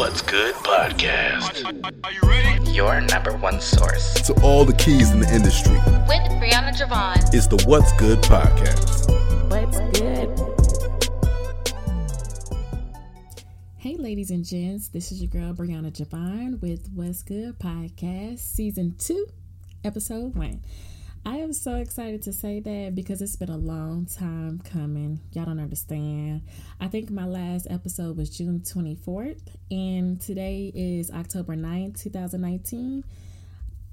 What's Good podcast. Are you ready? Your number one source. to all the keys in the industry. with Brianna Jovahn. It's the What's Good podcast. What's good? Hey, ladies and gents, this is your girl Brianna Jovahn with What's Good Podcast, Season 2, Episode 1. I am so excited to say that because it's been a long time coming. Y'all don't understand. I think my last episode was June 24th, and today is October 9th, 2019.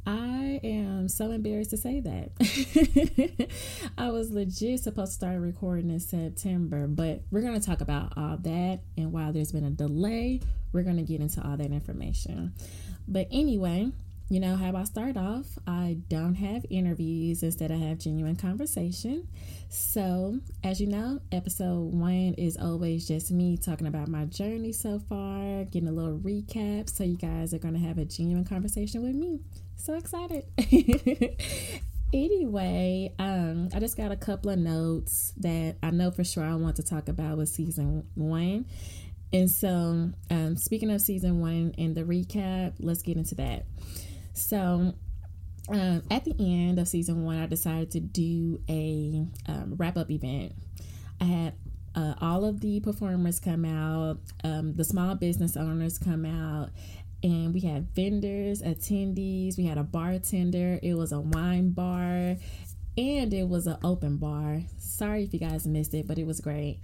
I am so embarrassed to say that. I was legit supposed to start recording in September, but we're going to talk about all that. And while there's been a delay, we're going to get into all that information. But anyway, you know how I start off? I don't have interviews, instead, I have genuine conversation. So, as you know, episode one is always just me talking about my journey so far, getting a little recap. So, you guys are going to have a genuine conversation with me. So excited. anyway, um, I just got a couple of notes that I know for sure I want to talk about with season one. And so, um, speaking of season one and the recap, let's get into that. So, um, at the end of season one, I decided to do a um, wrap up event. I had uh, all of the performers come out, um, the small business owners come out, and we had vendors, attendees, we had a bartender, it was a wine bar, and it was an open bar. Sorry if you guys missed it, but it was great.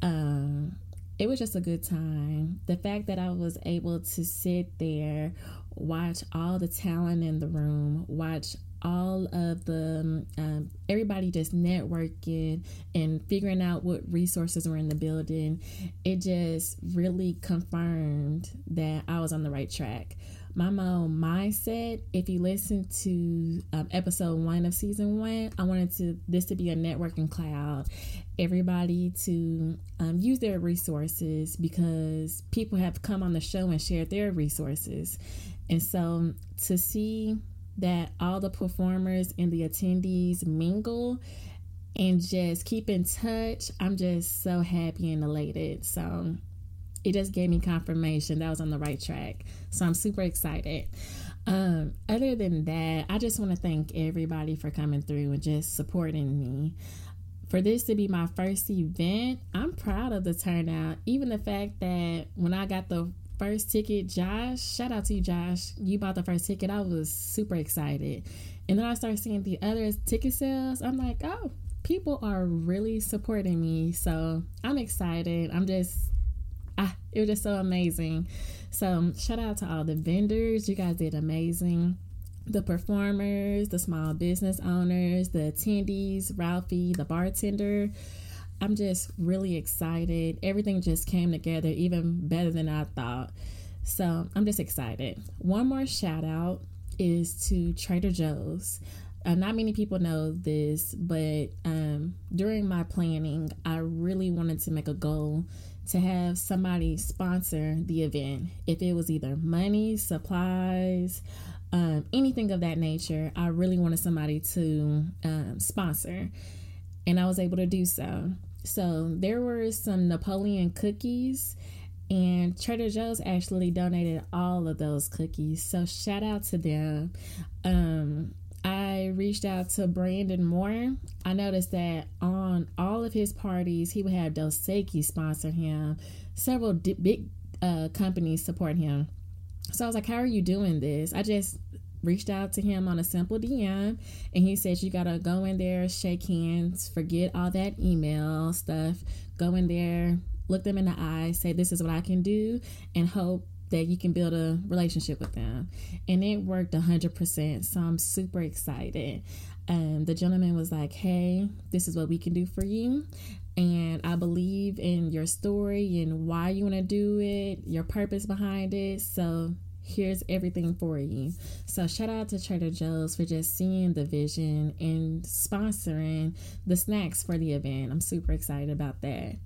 Um, it was just a good time. The fact that I was able to sit there, watch all the talent in the room, watch all of the um, everybody just networking and figuring out what resources were in the building, it just really confirmed that I was on the right track. My own mindset, if you listen to um, episode one of season one, I wanted to this to be a networking cloud. Everybody to um, use their resources because people have come on the show and shared their resources. And so to see that all the performers and the attendees mingle and just keep in touch, I'm just so happy and elated. So it just gave me confirmation that I was on the right track. So I'm super excited. Um, other than that, I just want to thank everybody for coming through and just supporting me. For this to be my first event, I'm proud of the turnout. Even the fact that when I got the first ticket, Josh, shout out to you, Josh. You bought the first ticket. I was super excited. And then I started seeing the other ticket sales. I'm like, oh, people are really supporting me. So I'm excited. I'm just, ah, it was just so amazing. So shout out to all the vendors. You guys did amazing. The performers, the small business owners, the attendees, Ralphie, the bartender. I'm just really excited. Everything just came together even better than I thought. So I'm just excited. One more shout out is to Trader Joe's. Uh, not many people know this, but um, during my planning, I really wanted to make a goal to have somebody sponsor the event. If it was either money, supplies, um, anything of that nature, I really wanted somebody to um, sponsor. And I was able to do so. So there were some Napoleon cookies, and Trader Joe's actually donated all of those cookies. So shout out to them. Um, I reached out to Brandon Moore. I noticed that on all of his parties, he would have Dos Equis sponsor him. Several big uh, companies support him. So I was like, "How are you doing this?" I just reached out to him on a simple DM, and he said, "You gotta go in there, shake hands, forget all that email stuff. Go in there, look them in the eye, say this is what I can do, and hope." That you can build a relationship with them, and it worked hundred percent. So I'm super excited. Um, the gentleman was like, "Hey, this is what we can do for you." and I believe in your story and why you want to do it, your purpose behind it. So here's everything for you. So shout out to Trader Joe's for just seeing the vision and sponsoring the snacks for the event. I'm super excited about that.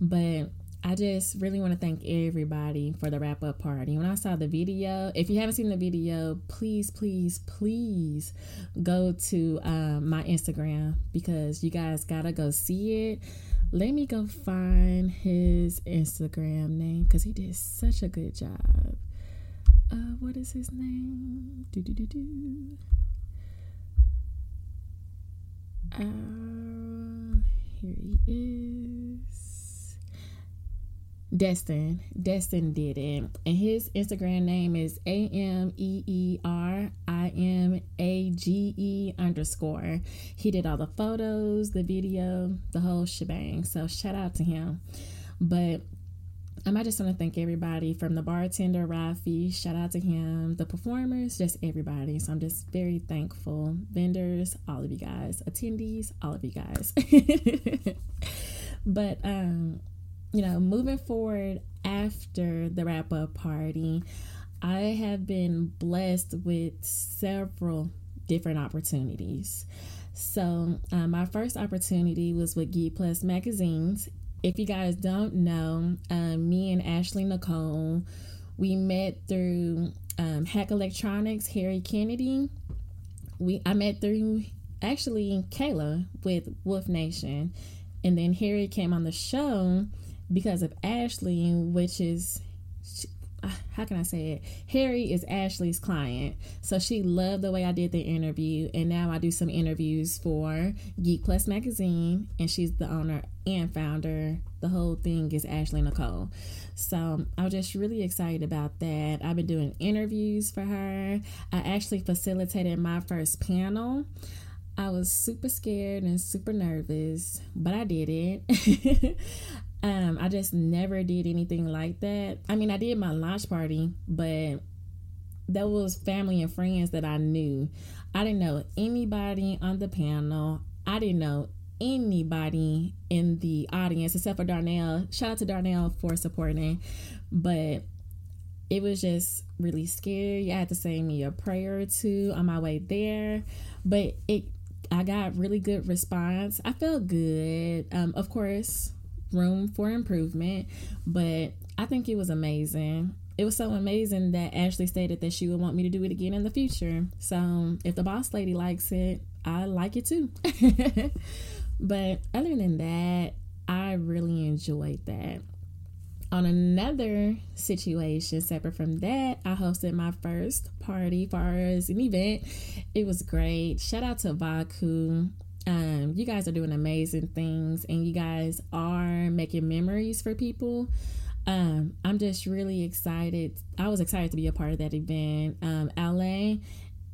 But I just really want to thank everybody for the wrap up party. When I saw the video, if you haven't seen the video, please, please, please go to um, my Instagram because you guys gotta go see it. Let me go find his Instagram name because he did such a good job. Uh, what is his name? Do do do do. Uh, here he is. Destin. Destin did it. And his Instagram name is A M E E R I M A G E underscore. He did all the photos, the video, the whole shebang. So shout out to him. But um, I just want to thank everybody from the bartender, Rafi, shout out to him, the performers, just everybody. So I'm just very thankful. Vendors, all of you guys, attendees, all of you guys. but, um, you know, moving forward after the wrap up party, I have been blessed with several different opportunities. So, um, my first opportunity was with Geek Plus Magazines if you guys don't know, um, me and Ashley Nicole, we met through um, Hack Electronics, Harry Kennedy. We I met through actually Kayla with Wolfe Nation, and then Harry came on the show because of Ashley, which is how can I say it? Harry is Ashley's client. So she loved the way I did the interview. And now I do some interviews for Geek Plus Magazine. And she's the owner and founder. The whole thing is Ashley Nicole. So um, I was just really excited about that. I've been doing interviews for her. I actually facilitated my first panel. I was super scared and super nervous, but I did it. Um, I just never did anything like that. I mean, I did my launch party, but that was family and friends that I knew. I didn't know anybody on the panel. I didn't know anybody in the audience except for Darnell. Shout out to Darnell for supporting. But it was just really scary. I had to say me a prayer or two on my way there. But it I got really good response. I felt good. Um, of course, room for improvement, but I think it was amazing. It was so amazing that Ashley stated that she would want me to do it again in the future. So um, if the boss lady likes it, I like it too. but other than that, I really enjoyed that. On another situation separate from that, I hosted my first party far as an event. It was great. Shout out to Vaku. Um, you guys are doing amazing things and you guys are making memories for people. Um, I'm just really excited. I was excited to be a part of that event. Um, LA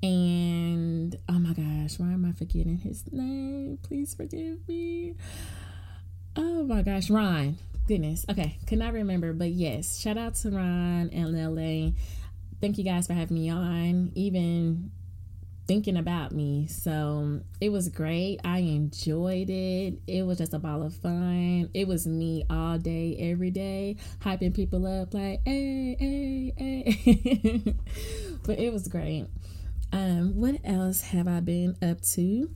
and oh my gosh, why am I forgetting his name? Please forgive me. Oh my gosh, Ron. Goodness. Okay, could not remember, but yes, shout out to Ron and LA. Thank you guys for having me on. Even thinking about me. So it was great. I enjoyed it. It was just a ball of fun. It was me all day, every day, hyping people up like, hey, hey, hey. but it was great. Um, what else have I been up to?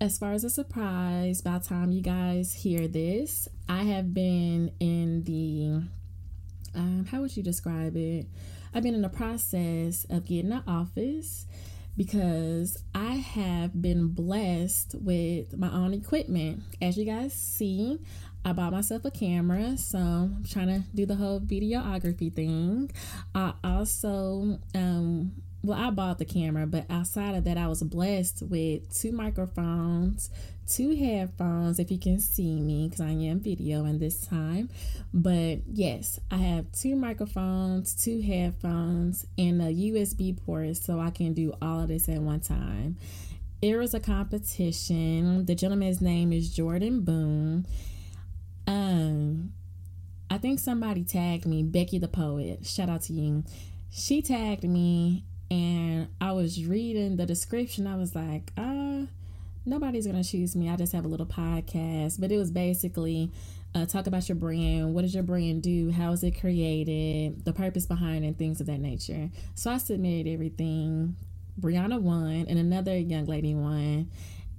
As far as a surprise, by the time you guys hear this, I have been in the um, how would you describe it? I've been in the process of getting an office because I have been blessed with my own equipment. As you guys see, I bought myself a camera, so I'm trying to do the whole videography thing. I also um, well, I bought the camera, but outside of that, I was blessed with two microphones, two headphones, if you can see me, because I am videoing this time. But yes, I have two microphones, two headphones, and a USB port so I can do all of this at one time. It was a competition. The gentleman's name is Jordan Boone. Um, I think somebody tagged me, Becky the Poet. Shout out to you. She tagged me and I was reading the description. I was like, uh, nobody's gonna choose me. I just have a little podcast, but it was basically uh, talk about your brand. What does your brand do? How is it created? The purpose behind it, things of that nature. So I submitted everything. Brianna won, and another young lady won,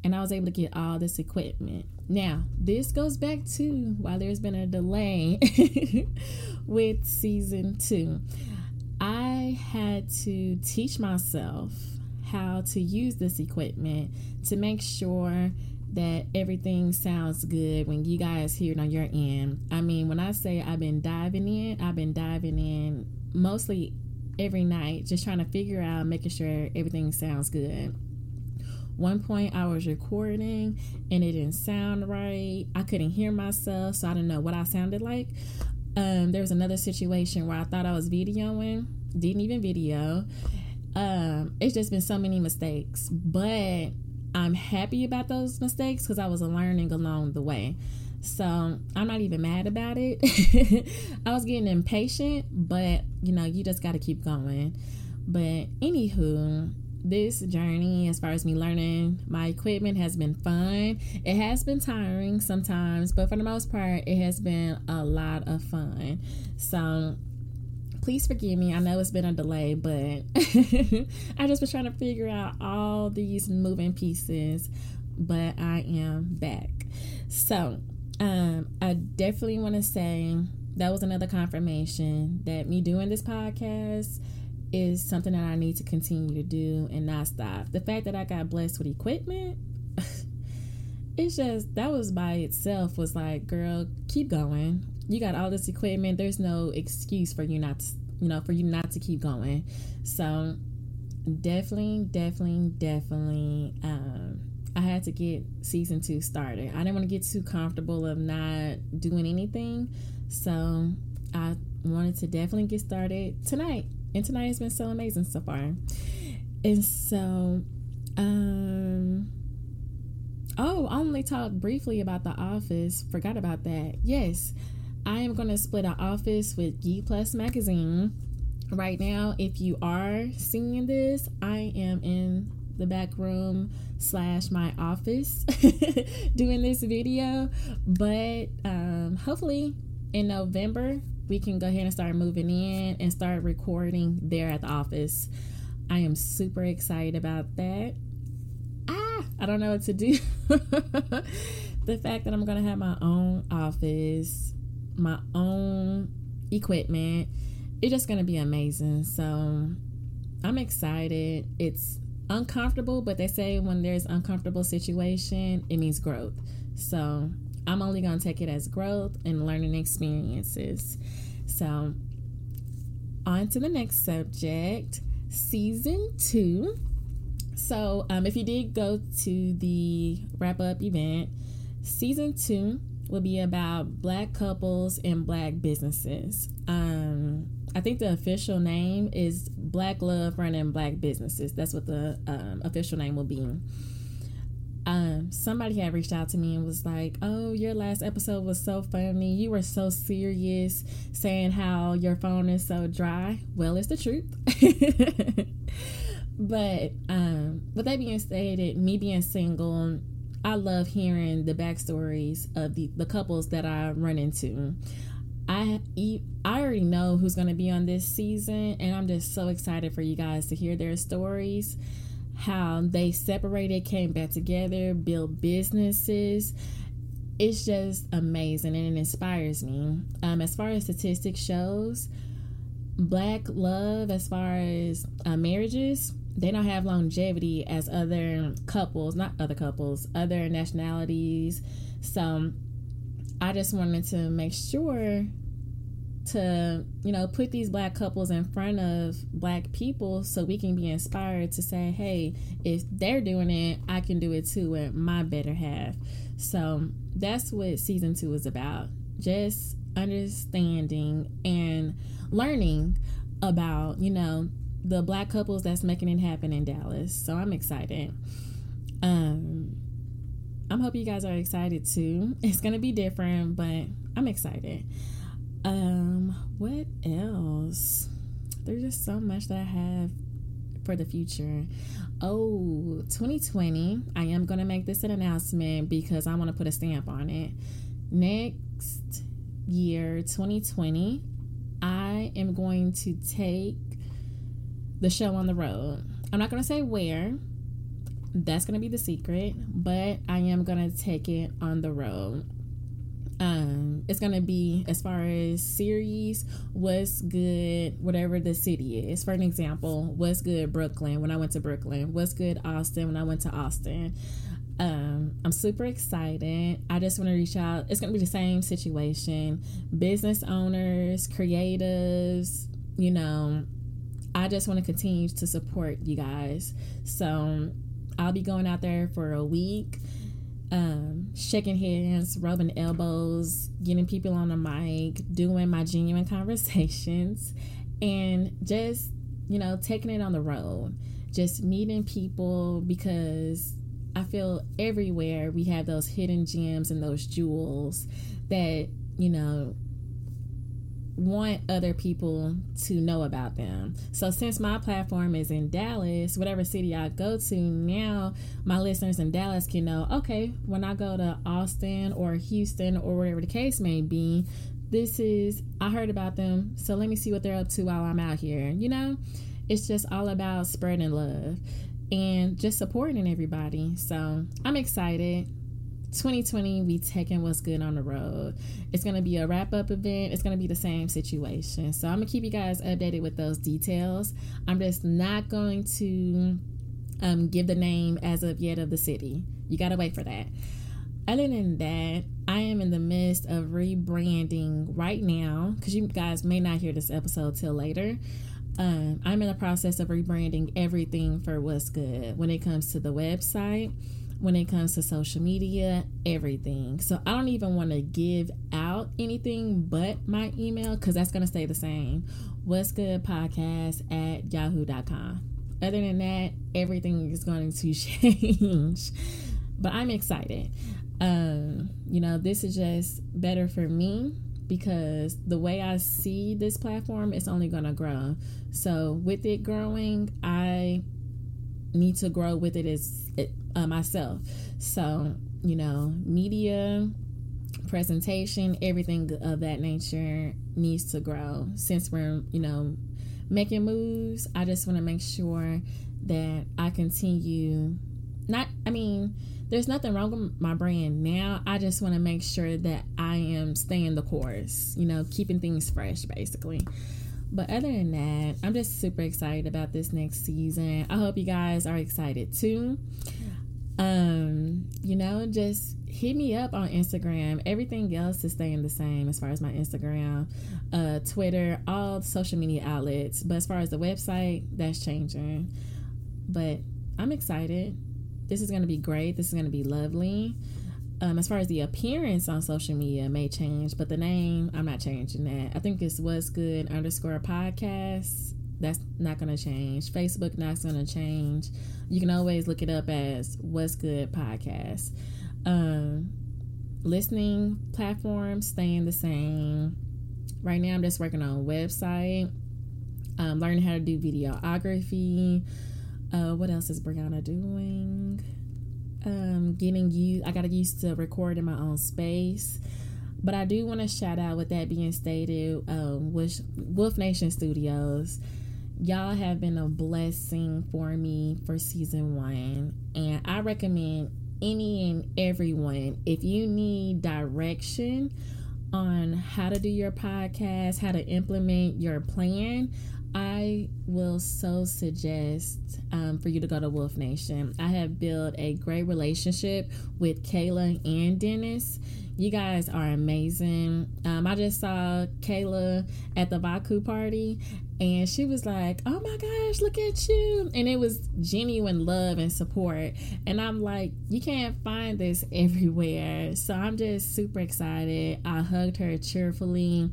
and I was able to get all this equipment. Now, this goes back to why there's been a delay with season two. I had to teach myself how to use this equipment to make sure that everything sounds good when you guys hear it on your end. I mean, when I say I've been diving in, I've been diving in mostly every night, just trying to figure out, making sure everything sounds good. One point I was recording and it didn't sound right. I couldn't hear myself, so I didn't know what I sounded like. Um, there was another situation where I thought I was videoing, didn't even video. Um, it's just been so many mistakes, but I'm happy about those mistakes because I was learning along the way. So I'm not even mad about it. I was getting impatient, but you know, you just got to keep going. But anywho, this journey, as far as me learning my equipment, has been fun. It has been tiring sometimes, but for the most part, it has been a lot of fun. So please forgive me. I know it's been a delay, but I just was trying to figure out all these moving pieces, but I am back. So, um, I definitely want to say that was another confirmation that me doing this podcast is something that I need to continue to do and not stop. The fact that I got blessed with equipment, it's just that was by itself was like, girl, keep going you got all this equipment. There's no excuse for you not to, you know, for you not to keep going. So definitely, definitely, definitely, um, I had to get season two started. I didn't want to get too comfortable of not doing anything. So I wanted to definitely get started tonight. And tonight has been so amazing so far. And so, um, oh, I only talked briefly about the office. Forgot about that. Yes, I am going to split an office with Geek Plus Magazine. Right now, if you are seeing this, I am in the back room slash my office doing this video. But um, hopefully in November, we can go ahead and start moving in and start recording there at the office. I am super excited about that. Ah, I don't know what to do. the fact that I'm going to have my own office my own equipment. It's just going to be amazing. So I'm excited. It's uncomfortable, but they say when there's uncomfortable situation, it means growth. So I'm only going to take it as growth and learning experiences. So on to the next subject, season two. So um, if you did go to the wrap up event, season two will be about black couples and black businesses. Um, I think the official name is Black Love Running Black Businesses. That's what the um, official name will be. Um, somebody had reached out to me and was like, "Oh, your last episode was so funny. You were so serious, saying how your phone is so dry." Well, it's the truth. but um, with that being stated, me being single I love hearing the backstories of the, the couples that I run into. I I already know who's going to be on this season, and I'm just so excited for you guys to hear their stories, how they separated, came back together, built businesses. It's just amazing, and it inspires me. Um, as far as statistics shows, black love, as far as uh, marriages, they don't have longevity as other couples, not other couples, other nationalities. So I just wanted to make sure to, you know, put these black couples in front of black people so we can be inspired to say, hey, if they're doing it, I can do it too with my better half. So that's what season two is about. Just understanding and learning about, you know, the black couples that's making it happen in Dallas. So I'm excited. Um I'm hoping you guys are excited too. It's gonna be different, but I'm excited. Um, what else? There's just so much that I have for the future. Oh, 2020. I am gonna make this an announcement because I want to put a stamp on it. Next year, 2020, I am going to take the show on the road. I'm not going to say where. That's going to be the secret, but I am going to take it on the road. Um, it's gonna be as far as series, what's good, whatever the city is. For an example, what's good Brooklyn when I went to Brooklyn, what's good Austin when I went to Austin. Um, I'm super excited. I just want to reach out. It's to be the same situation. Business owners, creatives, you know, I just want to continue to support you guys. So I'll be going out there for a week, um, shaking hands, rubbing elbows, getting people on the mic, doing my genuine conversations, and just, you know, taking it on the road. Just meeting people because I feel everywhere we have those hidden gems and those jewels that, you know, want other people to know about them. So since my platform is in Dallas, whatever city I go to, now my listeners in Dallas can know, okay, when I go to Austin or Houston or whatever the case may be, this is I heard about them, so let me see what they're up to while I'm out here. You know, it's just all about spreading love and just supporting everybody. So I'm excited. 2020, we taking what's good on the road. It's gonna be a wrap up event. It's gonna be the same situation. So I'm gonna keep you guys updated with those details. I'm just not going to um, give the name as of yet of the city. You gotta wait for that. Other than that, I am in the midst of rebranding right now because you guys may not hear this episode till later. Um, I'm in the process of rebranding everything for what's good when it comes to the website when it comes to social media, everything. So I don't even want to give out anything but my email because that's going to stay the same. What's good podcast at yahoo.com. Other than that, everything is going to change. but I'm excited. Um, you know, this is just better for me because the way I see this platform it's only going to grow. So with it growing, I need to grow with it as uh, myself. So, you know, media, presentation, everything of that nature needs to grow. Since we're, you know, making moves, I just want to make sure that I continue. Not, I mean, there's nothing wrong with my brand now. I just want to make sure that I am staying the course, you know, keeping things fresh, basically. But other than that, I'm just super excited about this next season. I hope you guys are excited too. Um, you know, just hit me up on Instagram. Everything else is staying the same as far as my Instagram, uh, Twitter, all social media outlets. But as far as the website, that's changing. But I'm excited. This is going to be great. This is going to be lovely. Um, as far as the appearance on social media may change, but the name, I'm not changing that. I think it's what's good underscore podcast. That's not going to change. Facebook not going to change. You can always look it up as what's good podcast. Um, listening platforms staying the same. Right now, I'm just working on a website, um, learning how to do videography. Uh, what else is Brianna doing? Um, getting you. I got used to record in my own space. But I do want to shout out with that being stated, um, with Wolfe Nation Studios. Y'all have been a blessing for me for season one, and I recommend any and everyone if you need direction on how to do your podcast, how to implement your plan. I will so suggest um, for you to go to Wolfe Nation. I have built a great relationship with Kayla and Dennis. You guys are amazing. Um, I just saw Kayla at the Baku party, and she was like, "Oh my gosh, look at you!" And it was genuine love and support. And I'm like, you can't find this everywhere. So I'm just super excited. I hugged her cheerfully.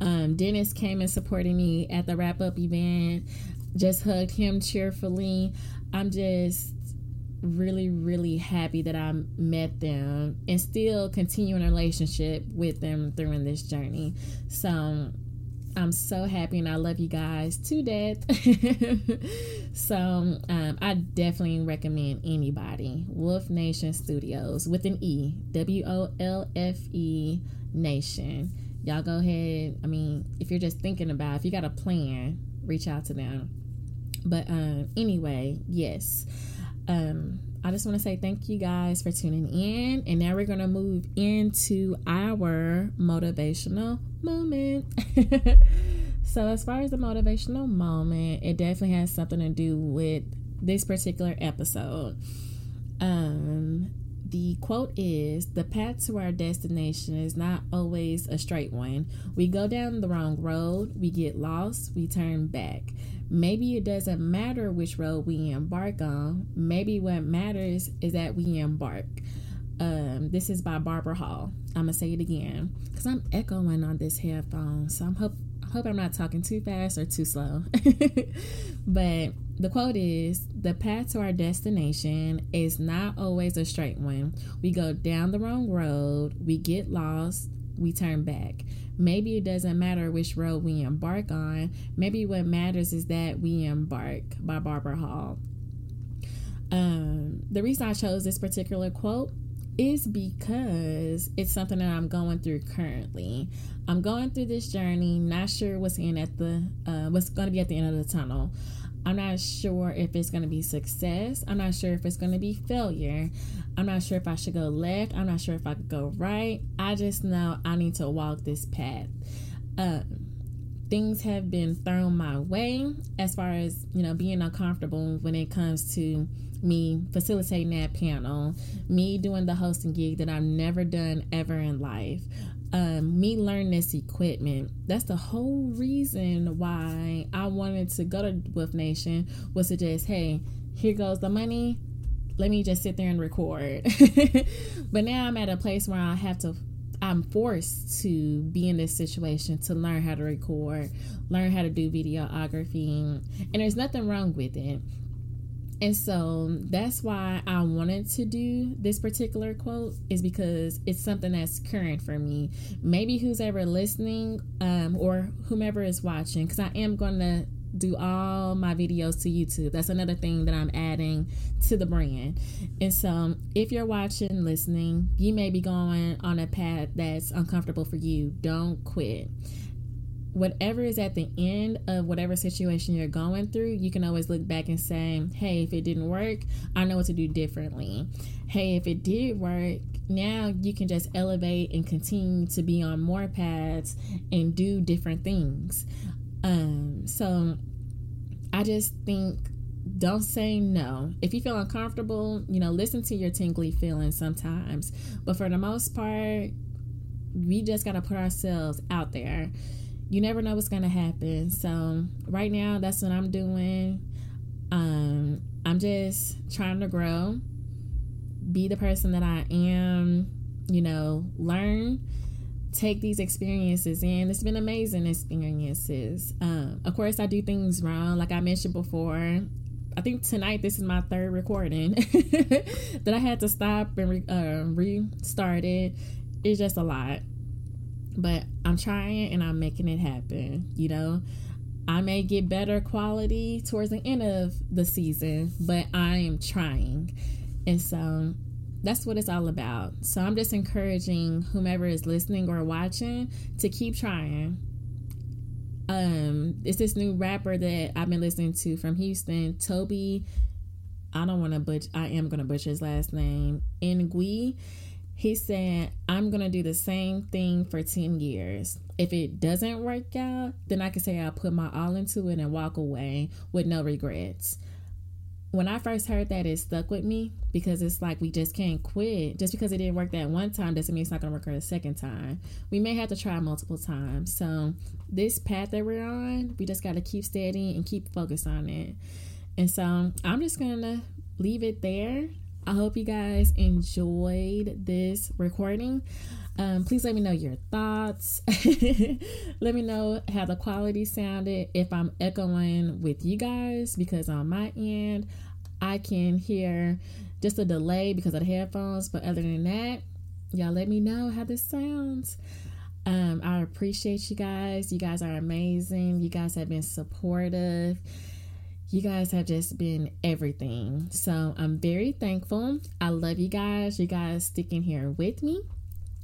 Um, Dennis came and supported me at the wrap up event. Just hugged him cheerfully. I'm just really, really happy that I met them and still continuing a relationship with them during this journey. So I'm so happy and I love you guys to death. so um, I definitely recommend anybody. Wolfe Nation Studios with an E, W O L F E Nation y'all go ahead. I mean, if you're just thinking about, if you got a plan, reach out to them. But um, anyway, yes. Um, I just want to say thank you guys for tuning in. And now we're going to move into our motivational moment. so, as far as the motivational moment, it definitely has something to do with this particular episode. Quote is The path to our destination is not always a straight one. We go down the wrong road, we get lost, we turn back. Maybe it doesn't matter which road we embark on. Maybe what matters is that we embark. Um, this is by Barbara Hall. I'm gonna say it again because I'm echoing on this headphone, so I'm hope hope I'm not talking too fast or too slow. but the quote is The path to our destination is not always a straight one. We go down the wrong road, we get lost, we turn back. Maybe it doesn't matter which road we embark on. Maybe what matters is that we embark by Barbara Hall. Um, the reason I chose this particular quote is because it's something that I'm going through currently. I'm going through this journey, not sure what's in at the uh, what's going to be at the end of the tunnel. I'm not sure if it's going to be success. I'm not sure if it's going to be failure. I'm not sure if I should go left. I'm not sure if I could go right. I just know I need to walk this path. Um, things have been thrown my way as far as you know being uncomfortable when it comes to me facilitating that panel, me doing the hosting gig that I've never done ever in life, um, me learning this equipment. That's the whole reason why I wanted to go to Wolfe Nation was to just, hey, here goes the money. Let me just sit there and record. but now I'm at a place where I have to I'm forced to be in this situation to learn how to record, learn how to do videography, and there's nothing wrong with it. And so that's why I wanted to do this particular quote is because it's something that's current for me. Maybe who's ever listening um, or whomever is watching, because I am going to do all my videos to YouTube. That's another thing that I'm adding to the brand. And so, um, if you're watching, listening, you may be going on a path that's uncomfortable for you. Don't quit whatever is at the end of whatever situation you're going through, you can always look back and say, hey, if it didn't work, I know what to do differently. Hey, if it did work, now you can just elevate and continue to be on more paths and do different things. Um, so I just think don't say no. If you feel uncomfortable, you know, listen to your tingly feelings sometimes. But for the most part, we just got to put ourselves out there you never know what's gonna happen. So right now, that's what I'm doing. Um, I'm just trying to grow, be the person that I am. You know, learn, take these experiences in. It's been amazing experiences. Um, of course, I do things wrong, like I mentioned before. I think tonight this is my third recording that I had to stop and re- uh, restart it. It's just a lot but I'm trying and I'm making it happen, you know. I may get better quality towards the end of the season, but I am trying. And so that's what it's all about. So I'm just encouraging whomever is listening or watching to keep trying. Um, it's this new rapper that I've been listening to from Houston, Tobi. I don't want to butch. I am gonna butcher his last name. Nwigwe he said, I'm going to do the same thing for 10 years. If it doesn't work out, then I can say I put my all into it and walk away with no regrets. When I first heard that, it stuck with me because it's like we just can't quit. Just because it didn't work that one time doesn't mean it's not going to work a second time. We may have to try multiple times. So, this path that we're on, we just got to keep steady and keep focused on it. And so, I'm just going to leave it there. I hope you guys enjoyed this recording. Um, please let me know your thoughts. let me know how the quality sounded, if I'm echoing with you guys, because on my end, I can hear just a delay because of the headphones. But other than that, y'all let me know how this sounds. Um, I appreciate you guys. You guys are amazing. You guys have been supportive you guys have just been everything. So I'm very thankful. I love you guys. You guys sticking here with me.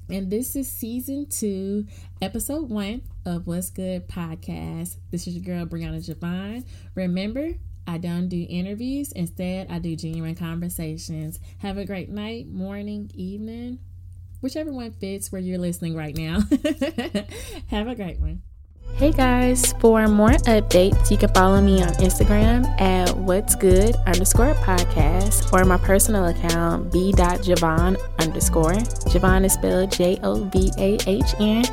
And this is season two, episode one of What's Good podcast. This is your girl, Brianna Jovahn. Remember, I don't do interviews. Instead, I do genuine conversations. Have a great night, morning, evening, whichever one fits where you're listening right now. Have a great one. Hey guys, for more updates, you can follow me on Instagram at what's good underscore podcast or my personal account b.jovahn underscore. Jovahn is spelled J O V A H N.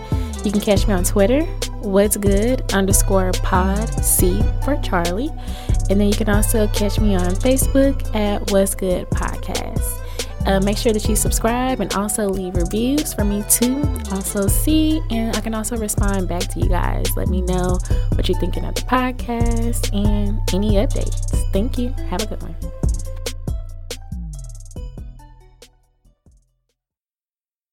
You can catch me on Twitter, what's good underscore pod C for Charlie. And then you can also catch me on Facebook at what's good podcast. Uh, make sure that you subscribe and also leave reviews for me to also see. And I can also respond back to you guys. Let me know what you're thinking of the podcast and any updates. Thank you. Have a good one.